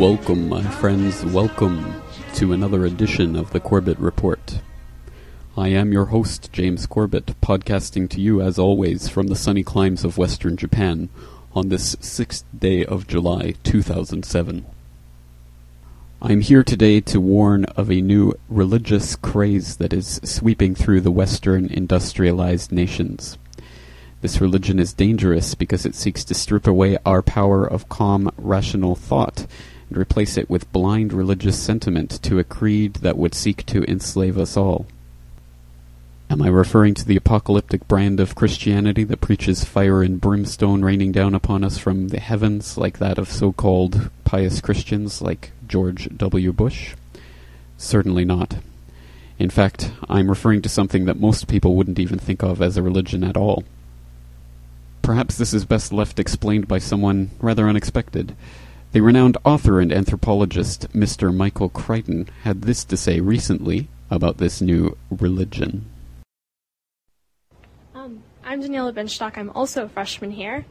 Welcome, my friends, welcome to another edition of the Corbett Report. I am your host, James Corbett, podcasting to you as always from the sunny climes of western Japan on this sixth day of July 2007. I'm here today to warn of a new religious craze that is sweeping through the western industrialized nations. This religion is dangerous because it seeks to strip away our power of calm, rational thought and replace it with blind religious sentiment to a creed that would seek to enslave us all. Am I referring to the apocalyptic brand of Christianity that preaches fire and brimstone raining down upon us from the heavens, like that of so called pious Christians like George W. Bush? Certainly not. In fact, I'm referring to something that most people wouldn't even think of as a religion at all. Perhaps this is best left explained by someone rather unexpected. The renowned author and anthropologist Mr. Michael Crichton had this to say recently about this new religion. Um, I'm Daniela Benstock. I'm also a freshman here.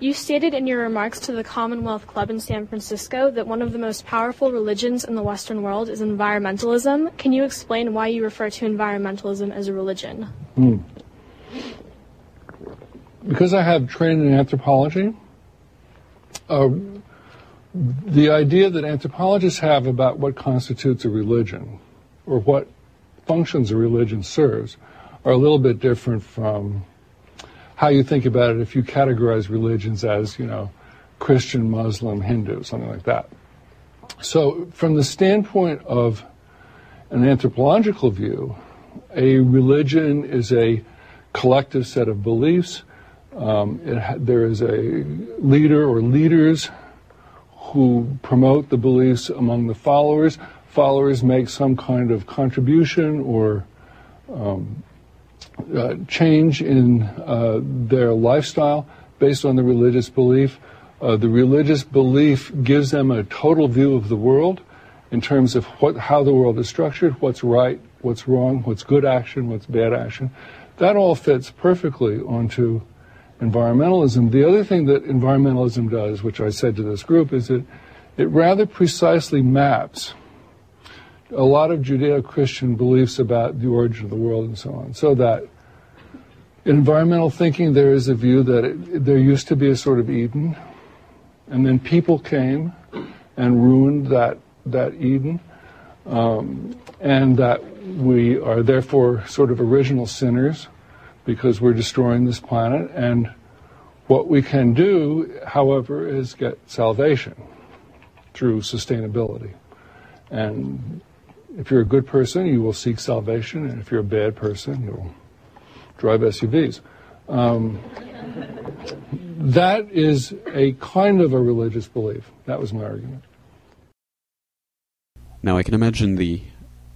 You stated in your remarks to the Commonwealth Club in San Francisco that one of the most powerful religions in the Western world is environmentalism. Can you explain why you refer to environmentalism as a religion? because I have training in anthropology, uh, the idea that anthropologists have about what constitutes a religion or what functions a religion serves are a little bit different from how you think about it if you categorize religions as, you know, Christian, Muslim, Hindu, something like that. So, from the standpoint of an anthropological view, a religion is a collective set of beliefs. Um, ha- there is a leader or leaders who promote the beliefs among the followers. Followers make some kind of contribution or um, uh, change in uh, their lifestyle based on the religious belief. Uh, the religious belief gives them a total view of the world in terms of what, how the world is structured, what's right, what's wrong, what's good action, what's bad action. That all fits perfectly onto environmentalism. The other thing that environmentalism does, which I said to this group, is that it rather precisely maps a lot of Judeo-Christian beliefs about the origin of the world and so on. So that in environmental thinking, there is a view that it, there used to be a sort of Eden, and then people came and ruined that that Eden, um, and that we are therefore sort of original sinners because we're destroying this planet. And what we can do, however, is get salvation through sustainability. And if you're a good person, you will seek salvation, and if you're a bad person, you'll drive SUVs. Um, that is a kind of a religious belief. That was my argument. Now, I can imagine the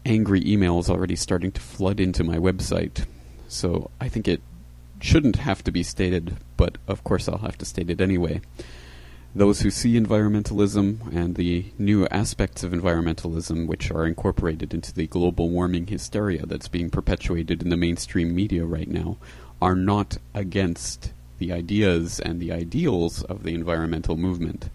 angry emails already starting to flood into my website, so I think it shouldn't have to be stated, but of course I'll have to state it anyway. Those who see environmentalism and the new aspects of environmentalism, which are incorporated into the global warming hysteria that's being perpetuated in the mainstream media right now, are not against the ideas and the ideals of the environmental movement.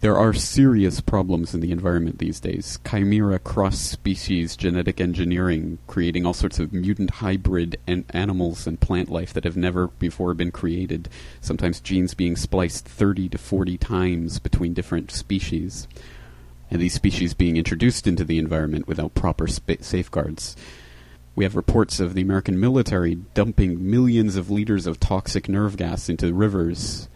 There are serious problems in the environment these days. Chimera cross species genetic engineering, creating all sorts of mutant hybrid an- animals and plant life that have never before been created. Sometimes genes being spliced 30 to 40 times between different species. And these species being introduced into the environment without proper spa- safeguards. We have reports of the American military dumping millions of liters of toxic nerve gas into rivers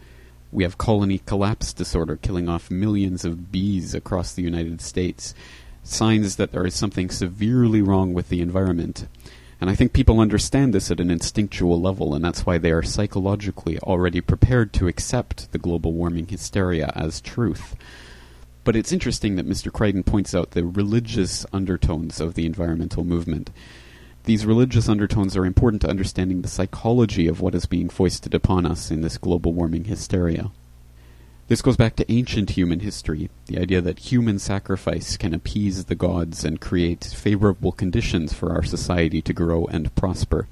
We have colony collapse disorder killing off millions of bees across the United States. Signs that there is something severely wrong with the environment. And I think people understand this at an instinctual level, and that's why they are psychologically already prepared to accept the global warming hysteria as truth. But it's interesting that Mr. Crichton points out the religious undertones of the environmental movement. These religious undertones are important to understanding the psychology of what is being foisted upon us in this global warming hysteria. This goes back to ancient human history, the idea that human sacrifice can appease the gods and create favorable conditions for our society to grow and prosper.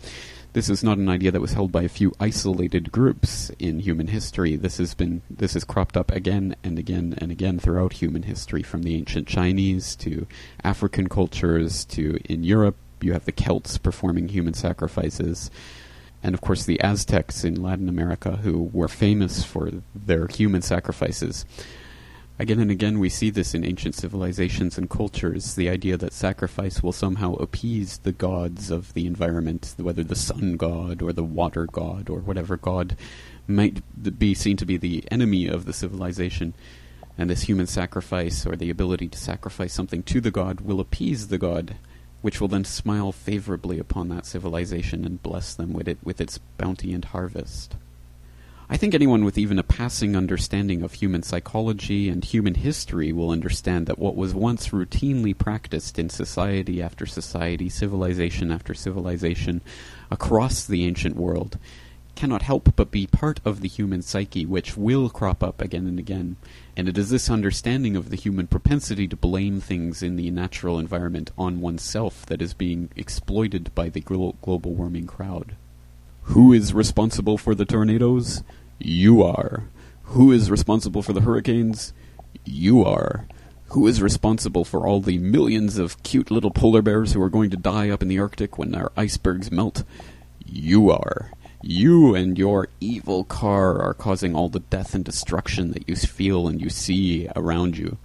This is not an idea that was held by a few isolated groups in human history. This has been this has cropped up again and again and again throughout human history, from the ancient Chinese to African cultures to in Europe you have the Celts performing human sacrifices, and of course the Aztecs in Latin America, who were famous for their human sacrifices. Again and again, we see this in ancient civilizations and cultures the idea that sacrifice will somehow appease the gods of the environment, whether the sun god or the water god or whatever god might be seen to be the enemy of the civilization. And this human sacrifice, or the ability to sacrifice something to the god, will appease the god which will then smile favorably upon that civilization and bless them with it with its bounty and harvest. I think anyone with even a passing understanding of human psychology and human history will understand that what was once routinely practiced in society after society, civilization after civilization, across the ancient world, cannot help but be part of the human psyche, which will crop up again and again. And it is this understanding of the human propensity to blame things in the natural environment on oneself that is being exploited by the glo- global warming crowd. Who is responsible for the tornadoes? You are. Who is responsible for the hurricanes? You are. Who is responsible for all the millions of cute little polar bears who are going to die up in the Arctic when our icebergs melt? You are. You and your evil car are causing all the death and destruction that you feel and you see around you.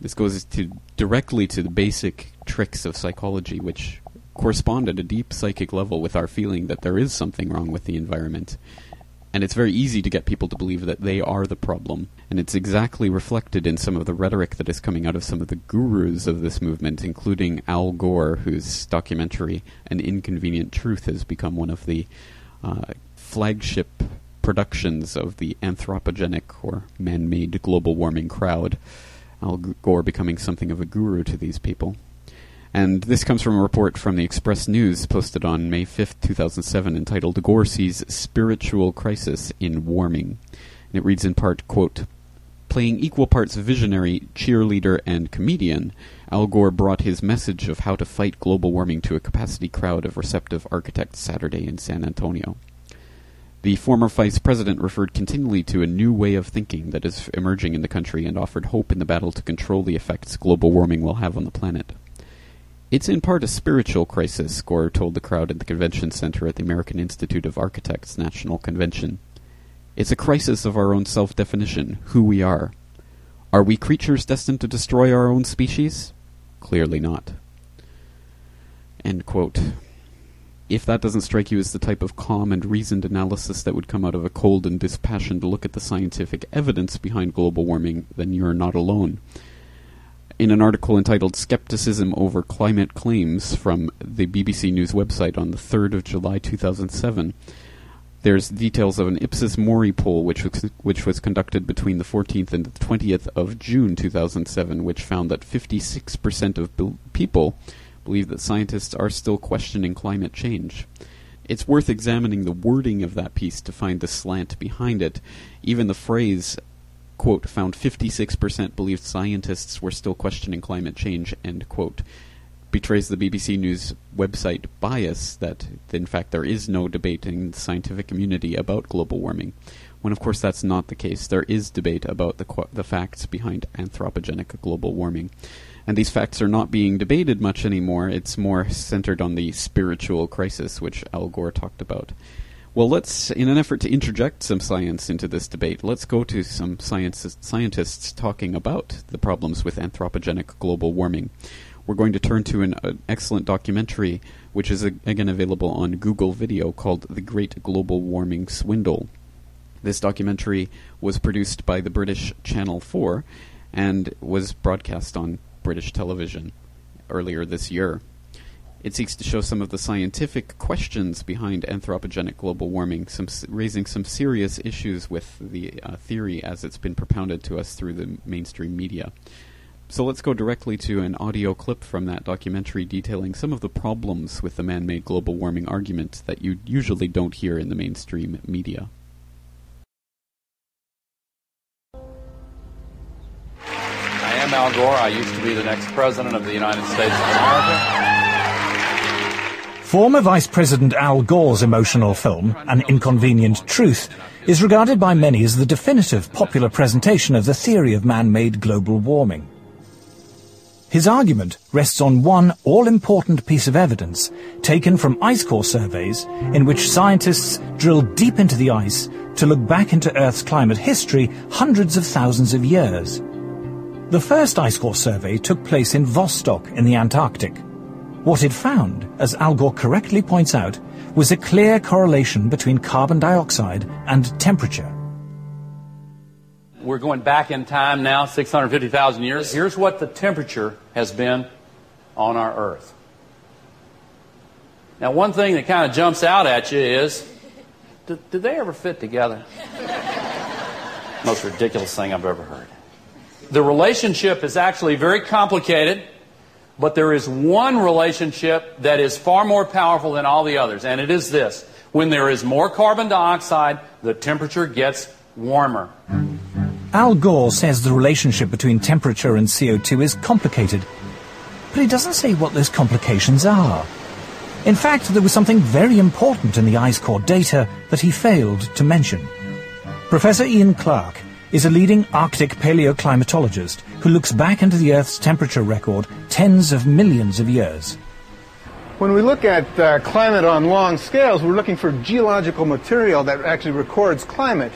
This goes to directly to the basic tricks of psychology, which correspond at a deep psychic level with our feeling that there is something wrong with the environment. And it's very easy to get people to believe that they are the problem. And it's exactly reflected in some of the rhetoric that is coming out of some of the gurus of this movement, including Al Gore, whose documentary An Inconvenient Truth has become one of the uh, flagship productions of the anthropogenic or man made global warming crowd. Al Gore becoming something of a guru to these people. And this comes from a report from the Express News posted on May 5th, 2007, entitled Gore Sees Spiritual Crisis in Warming. And it reads in part, quote, Playing equal parts visionary, cheerleader, and comedian, Al Gore brought his message of how to fight global warming to a capacity crowd of receptive architects Saturday in San Antonio. The former vice president referred continually to a new way of thinking that is emerging in the country and offered hope in the battle to control the effects global warming will have on the planet. It's in part a spiritual crisis, Gore told the crowd at the convention center at the American Institute of Architects National Convention. It's a crisis of our own self definition, who we are. Are we creatures destined to destroy our own species? Clearly not. End quote. If that doesn't strike you as the type of calm and reasoned analysis that would come out of a cold and dispassionate look at the scientific evidence behind global warming, then you're not alone. In an article entitled Skepticism Over Climate Claims from the BBC News website on the 3rd of July 2007, there's details of an Ipsos Mori poll which was, which was conducted between the 14th and the 20th of June 2007, which found that 56% of be- people believe that scientists are still questioning climate change. It's worth examining the wording of that piece to find the slant behind it. Even the phrase, quote, found 56% believed scientists were still questioning climate change, end quote, betrays the BBC News website bias that, in fact, there is no debate in the scientific community about global warming. When, of course, that's not the case. There is debate about the, qu- the facts behind anthropogenic global warming. And these facts are not being debated much anymore. It's more centered on the spiritual crisis, which Al Gore talked about. Well, let's, in an effort to interject some science into this debate, let's go to some science, scientists talking about the problems with anthropogenic global warming we're going to turn to an, an excellent documentary, which is again available on Google Video, called "The Great Global Warming Swindle." This documentary was produced by the British Channel 4 and was broadcast on British television earlier this year. It seeks to show some of the scientific questions behind anthropogenic global warming, some, raising some serious issues with the uh, theory as it's been propounded to us through the mainstream media. So let's go directly to an audio clip from that documentary detailing some of the problems with the man made global warming argument that you usually don't hear in the mainstream media. I am Al Gore. I used to be the next president of the United States of America. Former Vice President Al Gore's emotional film, An Inconvenient Truth, is regarded by many as the definitive popular presentation of the theory of man-made global warming. His argument rests on one all-important piece of evidence taken from ice core surveys in which scientists drill deep into the ice to look back into Earth's climate history hundreds of thousands of years. The first ice core survey took place in Vostok in the Antarctic. What it found, as Al Gore correctly points out, was a clear correlation between carbon dioxide and temperature. We're going back in time now, 650,000 years. Here's what the temperature has been on our Earth. Now, one thing that kind of jumps out at you is did, they ever fit together? Most ridiculous thing I've ever heard. The relationship is actually very complicated. But there is one relationship that is far more powerful than all the others, and it is this. When there is more carbon dioxide, the temperature gets warmer. Al Gore says the relationship between temperature and CO2 is complicated, but he doesn't say what those complications are. In fact, there was something very important in the ice core data that he failed to mention. Professor Ian Clark is a leading Arctic paleoclimatologist who looks back into the Earth's temperature record tens of millions of years. When we look at uh, climate on long scales, we're looking for geological material that actually records climate.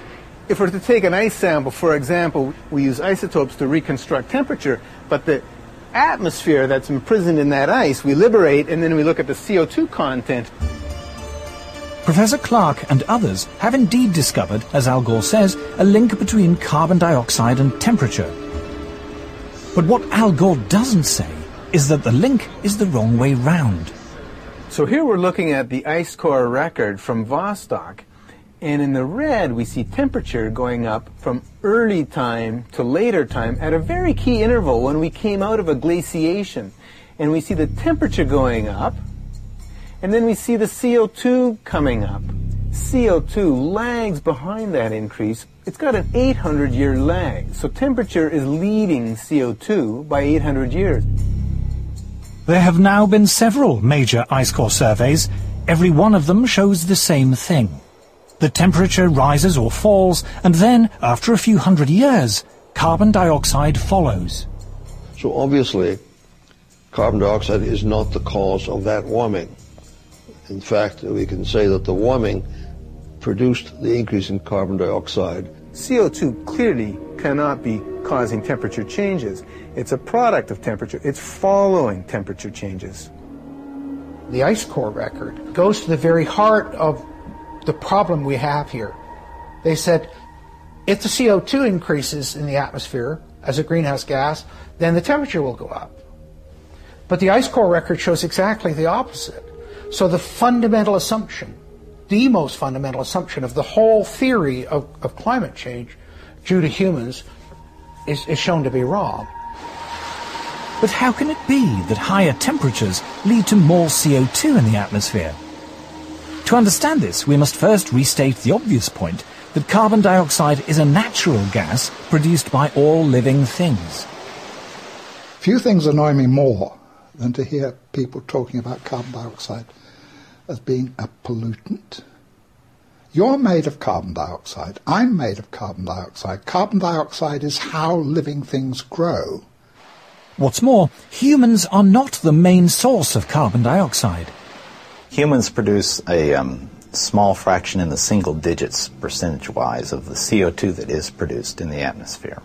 If we're to take an ice sample, for example, we use isotopes to reconstruct temperature, but the atmosphere that's imprisoned in that ice, we liberate, and then we look at the CO2 content. Professor Clark and others have indeed discovered, as Al Gore says, a link between carbon dioxide and temperature. But what Al Gore doesn't say is that the link is the wrong way round. So here we're looking at the ice core record from Vostok, and in the red we see temperature going up from early time to later time at a very key interval when we came out of a glaciation. And we see the temperature going up, and then we see the CO2 coming up. CO2 lags behind that increase. It's got an 800 year lag. So temperature is leading CO2 by 800 years. There have now been several major ice core surveys. Every one of them shows the same thing. The temperature rises or falls, and then, after a few hundred years, carbon dioxide follows. So obviously, carbon dioxide is not the cause of that warming. In fact, we can say that the warming produced the increase in carbon dioxide. CO2 clearly cannot be causing temperature changes. It's a product of temperature. It's following temperature changes. The ice core record goes to the very heart of the problem we have here. They said if the CO2 increases in the atmosphere as a greenhouse gas, then the temperature will go up. But the ice core record shows exactly the opposite. So the fundamental assumption, the most fundamental assumption of the whole theory of, of climate change due to humans is, is shown to be wrong. But how can it be that higher temperatures lead to more CO2 in the atmosphere? To understand this, we must first restate the obvious point that carbon dioxide is a natural gas produced by all living things. Few things annoy me more than to hear people talking about carbon dioxide as being a pollutant. You're made of carbon dioxide. I'm made of carbon dioxide. Carbon dioxide is how living things grow. What's more, humans are not the main source of carbon dioxide. Humans produce a um, small fraction in the single digits percentage wise of the CO2 that is produced in the atmosphere.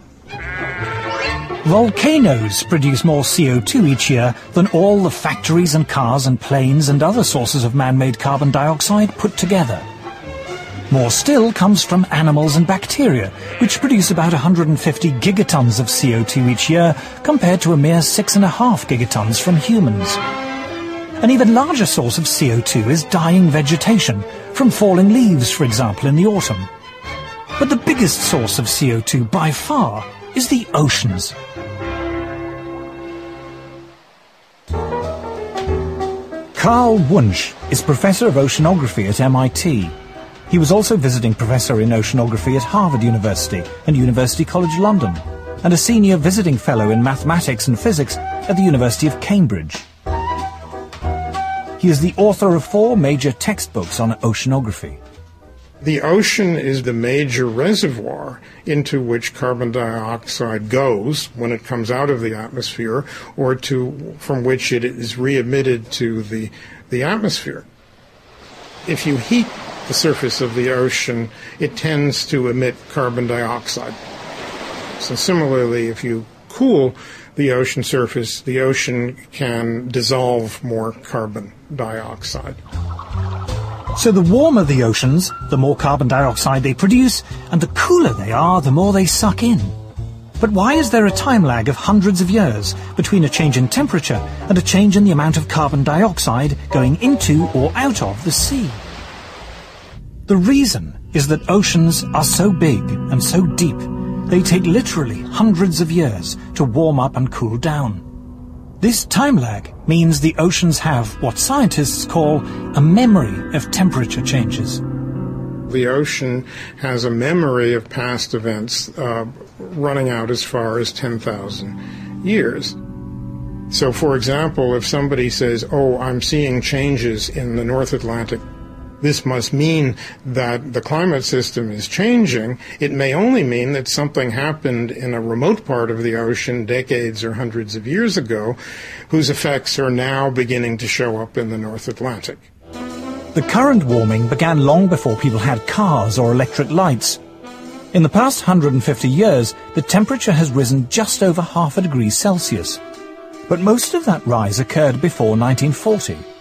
Volcanoes produce more CO2 each year than all the factories and cars and planes and other sources of man-made carbon dioxide put together. More still comes from animals and bacteria, which produce about 150 gigatons of CO2 each year, compared to a mere 6.5 gigatons from humans. An even larger source of CO2 is dying vegetation, from falling leaves, for example, in the autumn. But the biggest source of CO2 by far is the oceans. Carl Wunsch is Professor of Oceanography at MIT. He was also visiting Professor in Oceanography at Harvard University and University College London, and a Senior Visiting Fellow in Mathematics and Physics at the University of Cambridge. He is the author of four major textbooks on oceanography. The ocean is the major reservoir into which carbon dioxide goes when it comes out of the atmosphere or to from which it is re-emitted to the, the atmosphere. If you heat the surface of the ocean, it tends to emit carbon dioxide. So similarly, if you cool the ocean surface, the ocean can dissolve more carbon dioxide. So the warmer the oceans, the more carbon dioxide they produce, and the cooler they are, the more they suck in. But why is there a time lag of hundreds of years between a change in temperature and a change in the amount of carbon dioxide going into or out of the sea? The reason is that oceans are so big and so deep they take literally hundreds of years to warm up and cool down. This time lag means the oceans have what scientists call a memory of temperature changes. The ocean has a memory of past events uh, running out as far as 10,000 years. So, for example, if somebody says, Oh, I'm seeing changes in the North Atlantic this must mean that the climate system is changing. It may only mean that something happened in a remote part of the ocean decades or hundreds of years ago, whose effects are now beginning to show up in the North Atlantic. The current warming began long before people had cars or electric lights. In the past 150 years, the temperature has risen just over half a degree Celsius. But most of that rise occurred before 1940.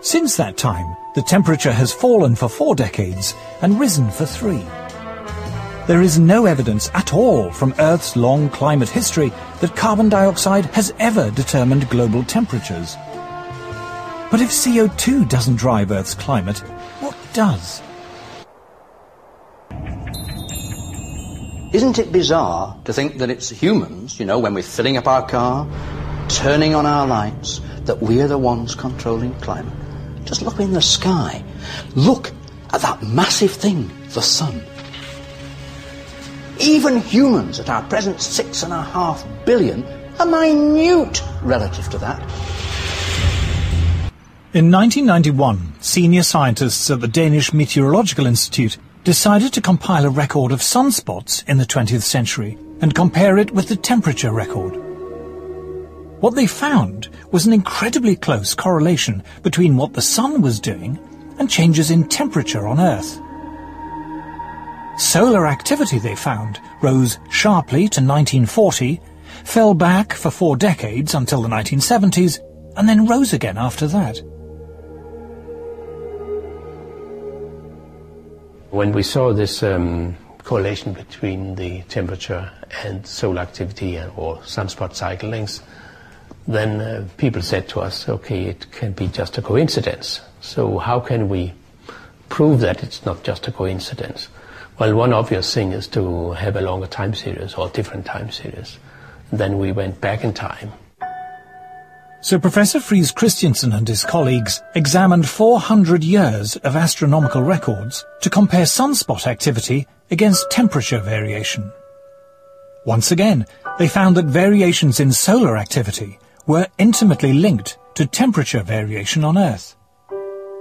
Since that time, the temperature has fallen for four decades and risen for three. There is no evidence at all from Earth's long climate history that carbon dioxide has ever determined global temperatures. But if CO2 doesn't drive Earth's climate, what does? Isn't it bizarre to think that it's humans, you know, when we're filling up our car, turning on our lights, that we're the ones controlling climate? Just look in the sky. Look at that massive thing, the sun. Even humans at our present six and a half billion are minute relative to that. In 1991, senior scientists at the Danish Meteorological Institute decided to compile a record of sunspots in the 20th century and compare it with the temperature record. What they found was an incredibly close correlation between what the sun was doing and changes in temperature on Earth. Solar activity, they found, rose sharply to 1940, fell back for four decades until the 1970s, and then rose again after that. When we saw this um, correlation between the temperature and solar activity or sunspot cycle lengths, then uh, people said to us, okay, it can be just a coincidence. So how can we prove that it's not just a coincidence? Well, one obvious thing is to have a longer time series or different time series. Then we went back in time. So Professor Friis Christensen and his colleagues examined 400 years of astronomical records to compare sunspot activity against temperature variation. Once again, they found that variations in solar activity were intimately linked to temperature variation on Earth.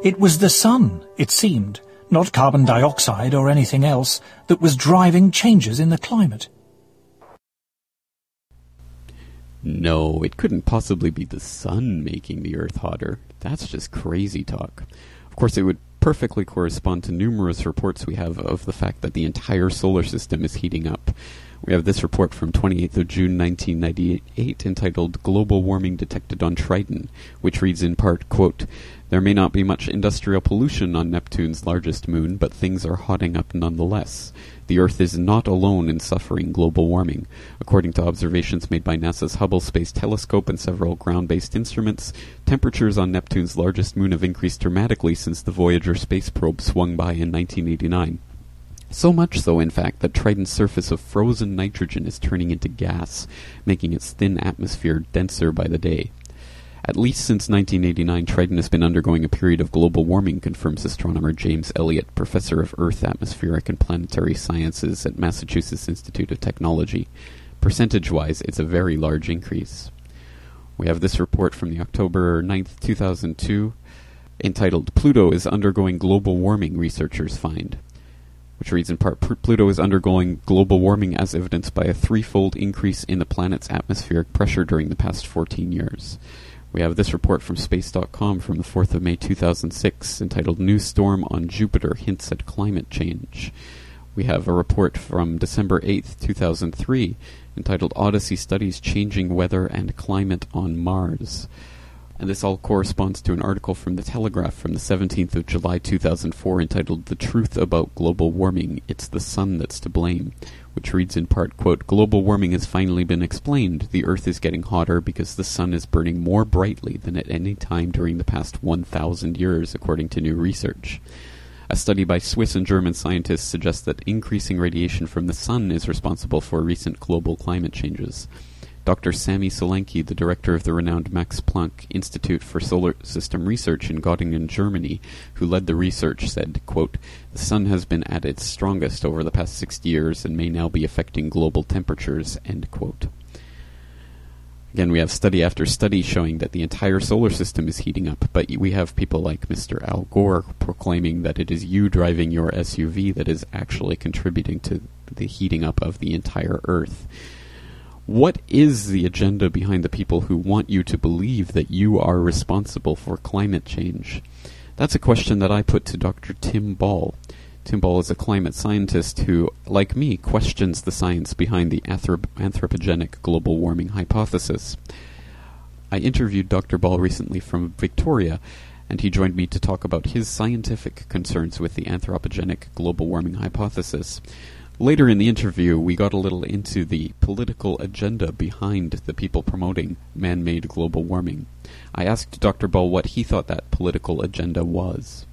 It was the sun, it seemed, not carbon dioxide or anything else, that was driving changes in the climate. No, it couldn't possibly be the sun making the Earth hotter. That's just crazy talk. Of course, it would perfectly correspond to numerous reports we have of the fact that the entire solar system is heating up. We have this report from 28th of June 1998 entitled Global Warming Detected on Triton, which reads in part, quote, There may not be much industrial pollution on Neptune's largest moon, but things are hotting up nonetheless. The Earth is not alone in suffering global warming. According to observations made by NASA's Hubble Space Telescope and several ground-based instruments, temperatures on Neptune's largest moon have increased dramatically since the Voyager space probe swung by in 1989. So much so, in fact, that Triton's surface of frozen nitrogen is turning into gas, making its thin atmosphere denser by the day. At least since 1989, Triton has been undergoing a period of global warming, confirms astronomer James Elliot, professor of Earth atmospheric and planetary sciences at Massachusetts Institute of Technology. Percentage wise, it's a very large increase. We have this report from the October 9th, 2002, entitled Pluto is Undergoing Global Warming, Researchers Find which reads in part Pluto is undergoing global warming as evidenced by a threefold increase in the planet's atmospheric pressure during the past 14 years. We have this report from Space.com from the 4th of May 2006 entitled New Storm on Jupiter Hints at Climate Change. We have a report from December 8th, 2003 entitled Odyssey Studies Changing Weather and Climate on Mars. And this all corresponds to an article from The Telegraph from the 17th of July 2004 entitled The Truth About Global Warming It's the Sun That's to Blame, which reads in part, quote, Global warming has finally been explained. The Earth is getting hotter because the sun is burning more brightly than at any time during the past 1,000 years, according to new research. A study by Swiss and German scientists suggests that increasing radiation from the sun is responsible for recent global climate changes. Dr. Sami Solanki, the director of the renowned Max Planck Institute for Solar System Research in Göttingen, Germany, who led the research, said, quote, The sun has been at its strongest over the past 60 years and may now be affecting global temperatures, end quote. Again, we have study after study showing that the entire solar system is heating up, but we have people like Mr. Al Gore proclaiming that it is you driving your SUV that is actually contributing to the heating up of the entire Earth. What is the agenda behind the people who want you to believe that you are responsible for climate change? That's a question that I put to Dr. Tim Ball. Tim Ball is a climate scientist who, like me, questions the science behind the anthrop- anthropogenic global warming hypothesis. I interviewed Dr. Ball recently from Victoria, and he joined me to talk about his scientific concerns with the anthropogenic global warming hypothesis. Later in the interview, we got a little into the political agenda behind the people promoting man made global warming. I asked Dr. Ball what he thought that political agenda was.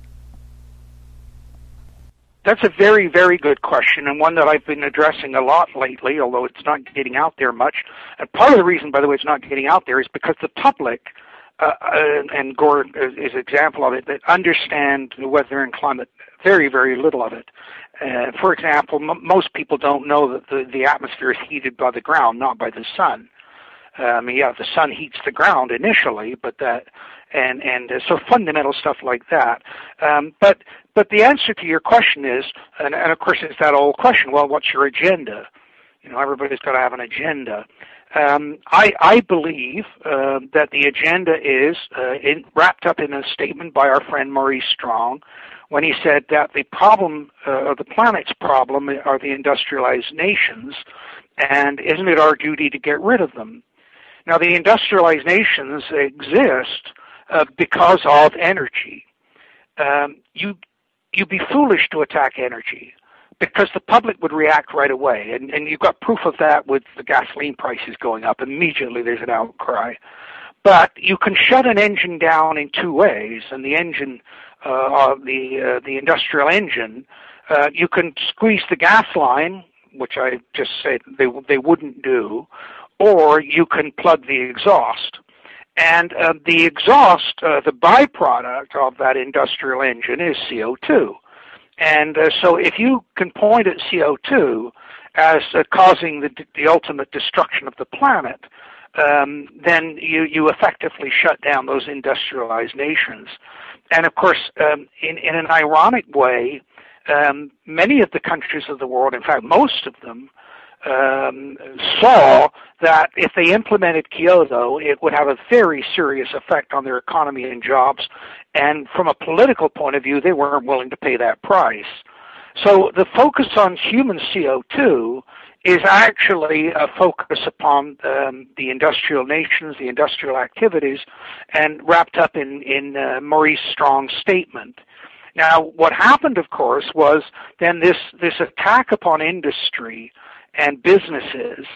That's a very, very good question, and one that I've been addressing a lot lately, although it's not getting out there much. And part of the reason, by the way, it's not getting out there is because the public, uh, uh, and Gore is an example of it, that understand the weather and climate very, very little of it. Uh, for example, m- most people don't know that the, the atmosphere is heated by the ground, not by the sun. Uh, I mean, yeah, the sun heats the ground initially, but that and and uh, so fundamental stuff like that. Um, but but the answer to your question is, and, and of course it's that old question. Well, what's your agenda? You know, everybody's got to have an agenda. Um, I, I believe uh, that the agenda is uh, in, wrapped up in a statement by our friend Maurice Strong when he said that the problem, uh, the planet's problem, are the industrialized nations, and isn't it our duty to get rid of them? Now, the industrialized nations exist uh, because of energy. Um, you you'd be foolish to attack energy because the public would react right away, and, and you've got proof of that with the gasoline prices going up. Immediately, there's an outcry. But you can shut an engine down in two ways, and the engine, uh, the uh, the industrial engine, uh, you can squeeze the gas line, which I just said they they wouldn't do, or you can plug the exhaust. And uh, the exhaust, uh, the byproduct of that industrial engine is CO2. And uh, so if you can point at CO2 as uh, causing the, the ultimate destruction of the planet, um, then you, you effectively shut down those industrialized nations. And of course, um, in, in an ironic way, um, many of the countries of the world, in fact, most of them, um, saw that if they implemented Kyoto, it would have a very serious effect on their economy and jobs. And from a political point of view, they weren't willing to pay that price. So the focus on human CO2 is actually a focus upon um, the industrial nations, the industrial activities, and wrapped up in, in uh, Maurice Strong's statement. Now, what happened, of course, was then this, this attack upon industry and businesses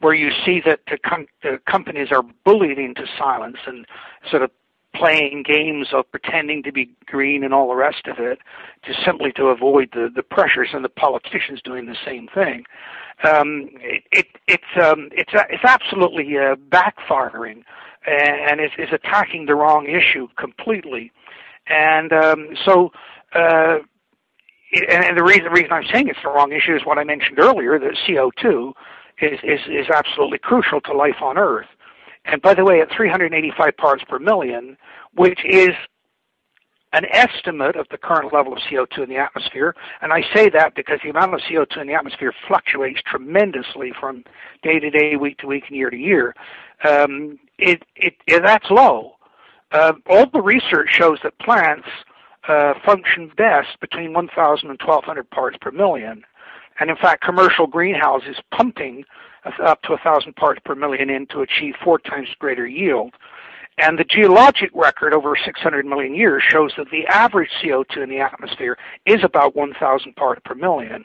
where you see that the, com- the companies are bullied into silence and sort of playing games of pretending to be green and all the rest of it, just simply to avoid the, the pressures and the politicians doing the same thing. Um, it, it, it's um, it's uh, it's absolutely uh, backfiring, and is, is attacking the wrong issue completely. And um, so, uh, it, and the reason the reason I'm saying it's the wrong issue is what I mentioned earlier that CO2 is is is absolutely crucial to life on Earth. And by the way, at 385 parts per million, which is an estimate of the current level of CO2 in the atmosphere, and I say that because the amount of CO2 in the atmosphere fluctuates tremendously from day to day, week to week, and year to year. Um, it, it, it, that's low. Uh, all the research shows that plants uh, function best between 1,000 and 1,200 parts per million. And in fact, commercial greenhouses pumping Uh, up to 1,000 parts per million in to achieve four times greater yield. And the geologic record over 600 million years shows that the average CO2 in the atmosphere is about 1,000 parts per million.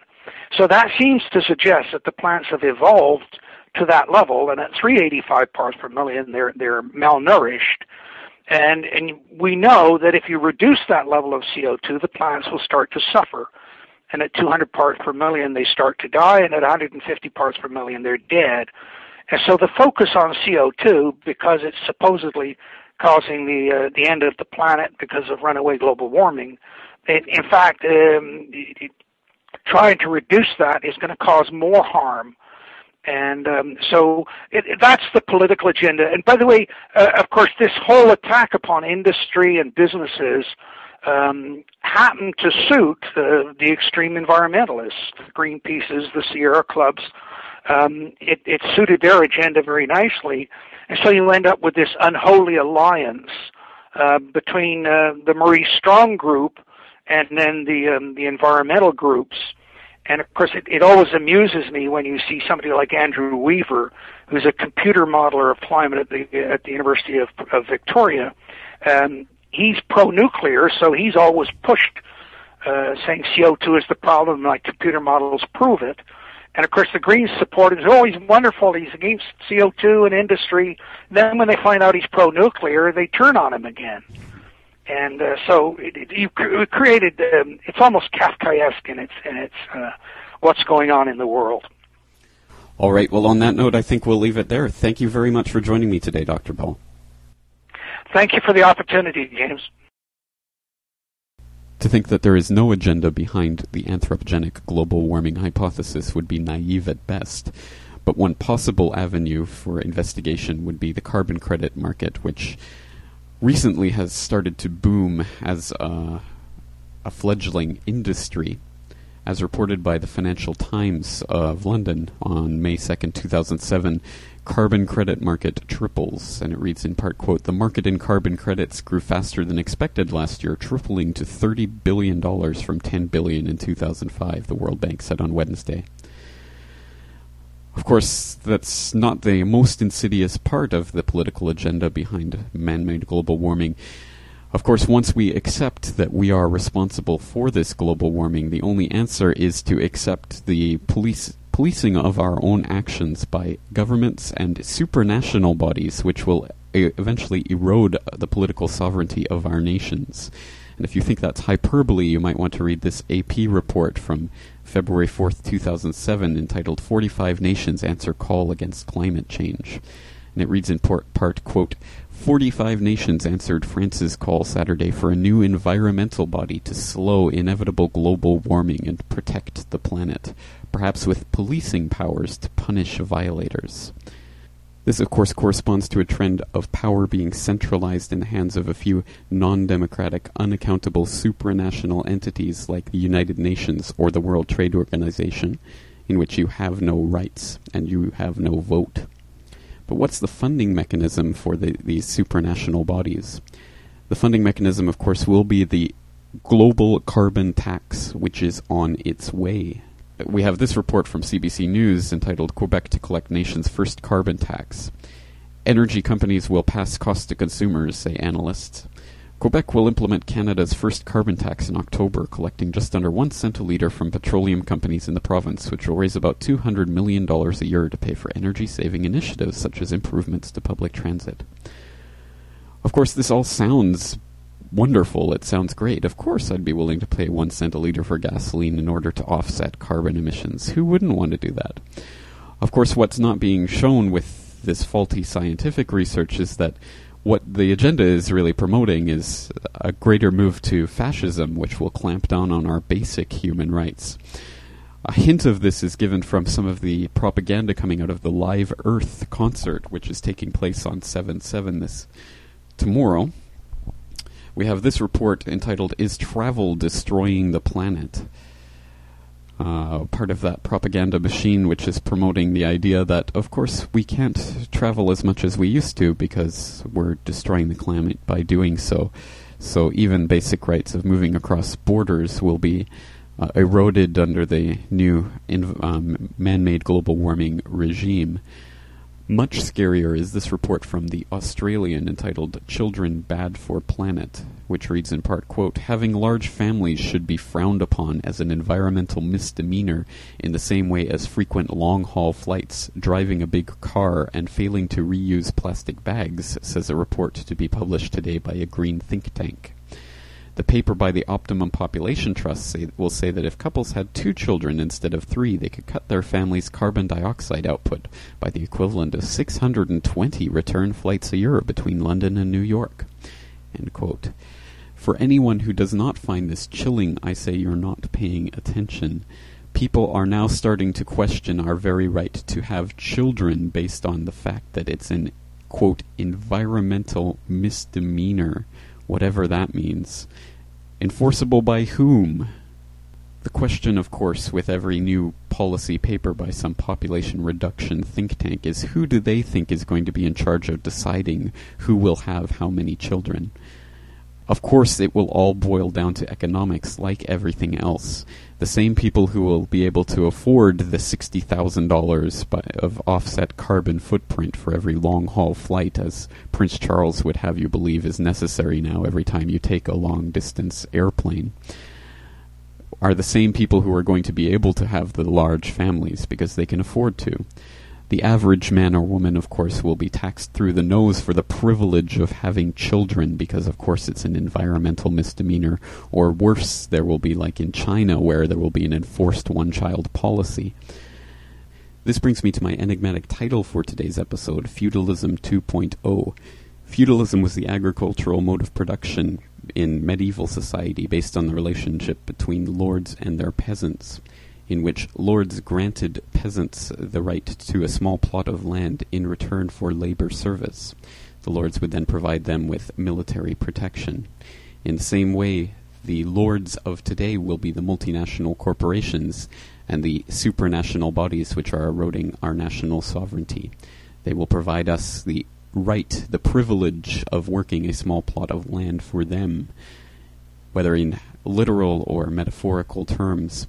So that seems to suggest that the plants have evolved to that level, and at 385 parts per million, they're they're malnourished. And and we know that if you reduce that level of CO2, the plants will start to suffer and at 200 parts per million they start to die, and at 150 parts per million they're dead. And so the focus on CO2, because it's supposedly causing the uh, the end of the planet because of runaway global warming, it, in fact, um, it, trying to reduce that is going to cause more harm. And um, so it, that's the political agenda. And by the way, uh, of course, this whole attack upon industry and businesses um, happened to suit the, the extreme environmentalists, the Greenpeaces, the Sierra Clubs. Um, it, it suited their agenda very nicely. And so you end up with this unholy alliance uh, between uh, the Maurice Strong group and then the, um, the environmental groups. And of course, it, it always amuses me when you see somebody like Andrew Weaver, who's a computer modeler of climate at the at the University of, of Victoria. Um, he's pro-nuclear, so he's always pushed uh, saying CO2 is the problem. My computer models prove it. And of course, the Greens support him. Oh, wonderful. He's against CO2 and industry. Then, when they find out he's pro-nuclear, they turn on him again. And uh, so it, it, you created. Um, it's almost Kafkaesque in its in its uh, what's going on in the world. All right. Well, on that note, I think we'll leave it there. Thank you very much for joining me today, Dr. Bell. Thank you for the opportunity, James. To think that there is no agenda behind the anthropogenic global warming hypothesis would be naive at best. But one possible avenue for investigation would be the carbon credit market, which recently has started to boom as a, a fledgling industry. As reported by the Financial Times of London on May 2nd, 2007, carbon credit market triples, and it reads in part, quote, The market in carbon credits grew faster than expected last year, tripling to $30 billion from 10 billion in 2005, the World Bank said on Wednesday. Of course, that's not the most insidious part of the political agenda behind man-made global warming. Of course, once we accept that we are responsible for this global warming, the only answer is to accept the police policing of our own actions by governments and supranational bodies, which will eventually erode the political sovereignty of our nations. And if you think that's hyperbole, you might want to read this AP report from February 4th, 2007, entitled 45 Nations Answer Call Against Climate Change. And it reads in part, part quote, 45 nations answered France's call Saturday for a new environmental body to slow inevitable global warming and protect the planet perhaps with policing powers to punish violators. This, of course, corresponds to a trend of power being centralized in the hands of a few non democratic, unaccountable supranational entities like the United Nations or the World Trade Organization, in which you have no rights and you have no vote. But what's the funding mechanism for the, these supranational bodies? The funding mechanism, of course, will be the global carbon tax, which is on its way we have this report from CBC News entitled Quebec to collect nation's first carbon tax. Energy companies will pass costs to consumers, say analysts. Quebec will implement Canada's first carbon tax in October, collecting just under one cent a litre from petroleum companies in the province, which will raise about $200 million a year to pay for energy saving initiatives such as improvements to public transit. Of course, this all sounds wonderful. It sounds great. Of course, I'd be willing to pay one cent a litre for gasoline in order to offset carbon emissions. Who wouldn't want to do that? Of course, what's not being shown with this faulty scientific research is that what the agenda is really promoting is a greater move to fascism, which will clamp down on our basic human rights. A hint of this is given from some of the propaganda coming out of the Live Earth concert, which is taking place on 7 7 this tomorrow. We have this report entitled Is Travel Destroying the Planet? uh, part of that propaganda machine, which is promoting the idea that, of course, we can't travel as much as we used to because we're destroying the climate by doing so. So even basic rights of moving across borders will be uh, eroded under the new inv- um, man-made global warming regime. Much scarier is this report from The Australian entitled Children Bad for Planet, which reads in part, quote, Having large families should be frowned upon as an environmental misdemeanor in the same way as frequent long-haul flights, driving a big car, and failing to reuse plastic bags, says a report to be published today by a green think tank. The paper by the Optimum Population Trust say, will say that if couples had two children instead of three, they could cut their family's carbon dioxide output by the equivalent of 620 return flights a year between London and New York. For anyone who does not find this chilling, I say you're not paying attention. People are now starting to question our very right to have children based on the fact that it's an, quote, environmental misdemeanor whatever that means. Enforceable by whom? The question, of course, with every new policy paper by some population reduction think tank is who do they think is going to be in charge of deciding who will have how many children? Of course, it will all boil down to economics, like everything else. The same people who will be able to afford the $60,000 of offset carbon footprint for every long haul flight, as Prince Charles would have you believe is necessary now every time you take a long distance airplane, are the same people who are going to be able to have the large families because they can afford to. The average man or woman, of course, will be taxed through the nose for the privilege of having children because, of course, it's an environmental misdemeanor. Or worse, there will be, like in China, where there will be an enforced one child policy. This brings me to my enigmatic title for today's episode Feudalism 2.0. Feudalism was the agricultural mode of production in medieval society based on the relationship between lords and their peasants in which lords granted peasants the right to a small plot of land in return for labor service. The lords would then provide them with military protection. In the same way, the lords of today will be the multinational corporations and the supranational bodies which are eroding our national sovereignty. They will provide us the right, the privilege of working a small plot of land for them, whether in literal or metaphorical terms.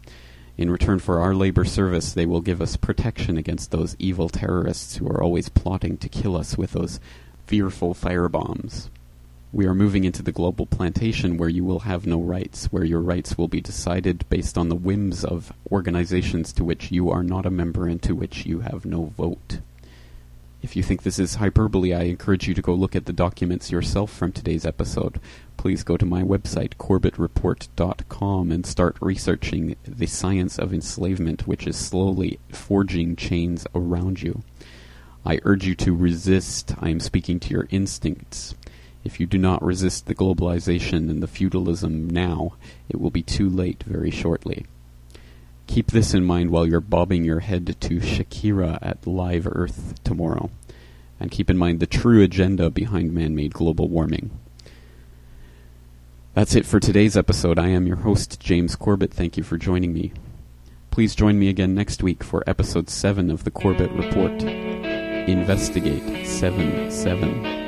In return for our labor service, they will give us protection against those evil terrorists who are always plotting to kill us with those fearful firebombs. We are moving into the global plantation where you will have no rights, where your rights will be decided based on the whims of organizations to which you are not a member and to which you have no vote. If you think this is hyperbole, I encourage you to go look at the documents yourself from today's episode please go to my website, corbettreport.com, and start researching the science of enslavement, which is slowly forging chains around you. I urge you to resist. I am speaking to your instincts. If you do not resist the globalization and the feudalism now, it will be too late very shortly. Keep this in mind while you're bobbing your head to Shakira at Live Earth tomorrow. And keep in mind the true agenda behind man made global warming. That's it for today's episode. I am your host, James Corbett. Thank you for joining me. Please join me again next week for episode 7 of the Corbett Report. Investigate 7 7.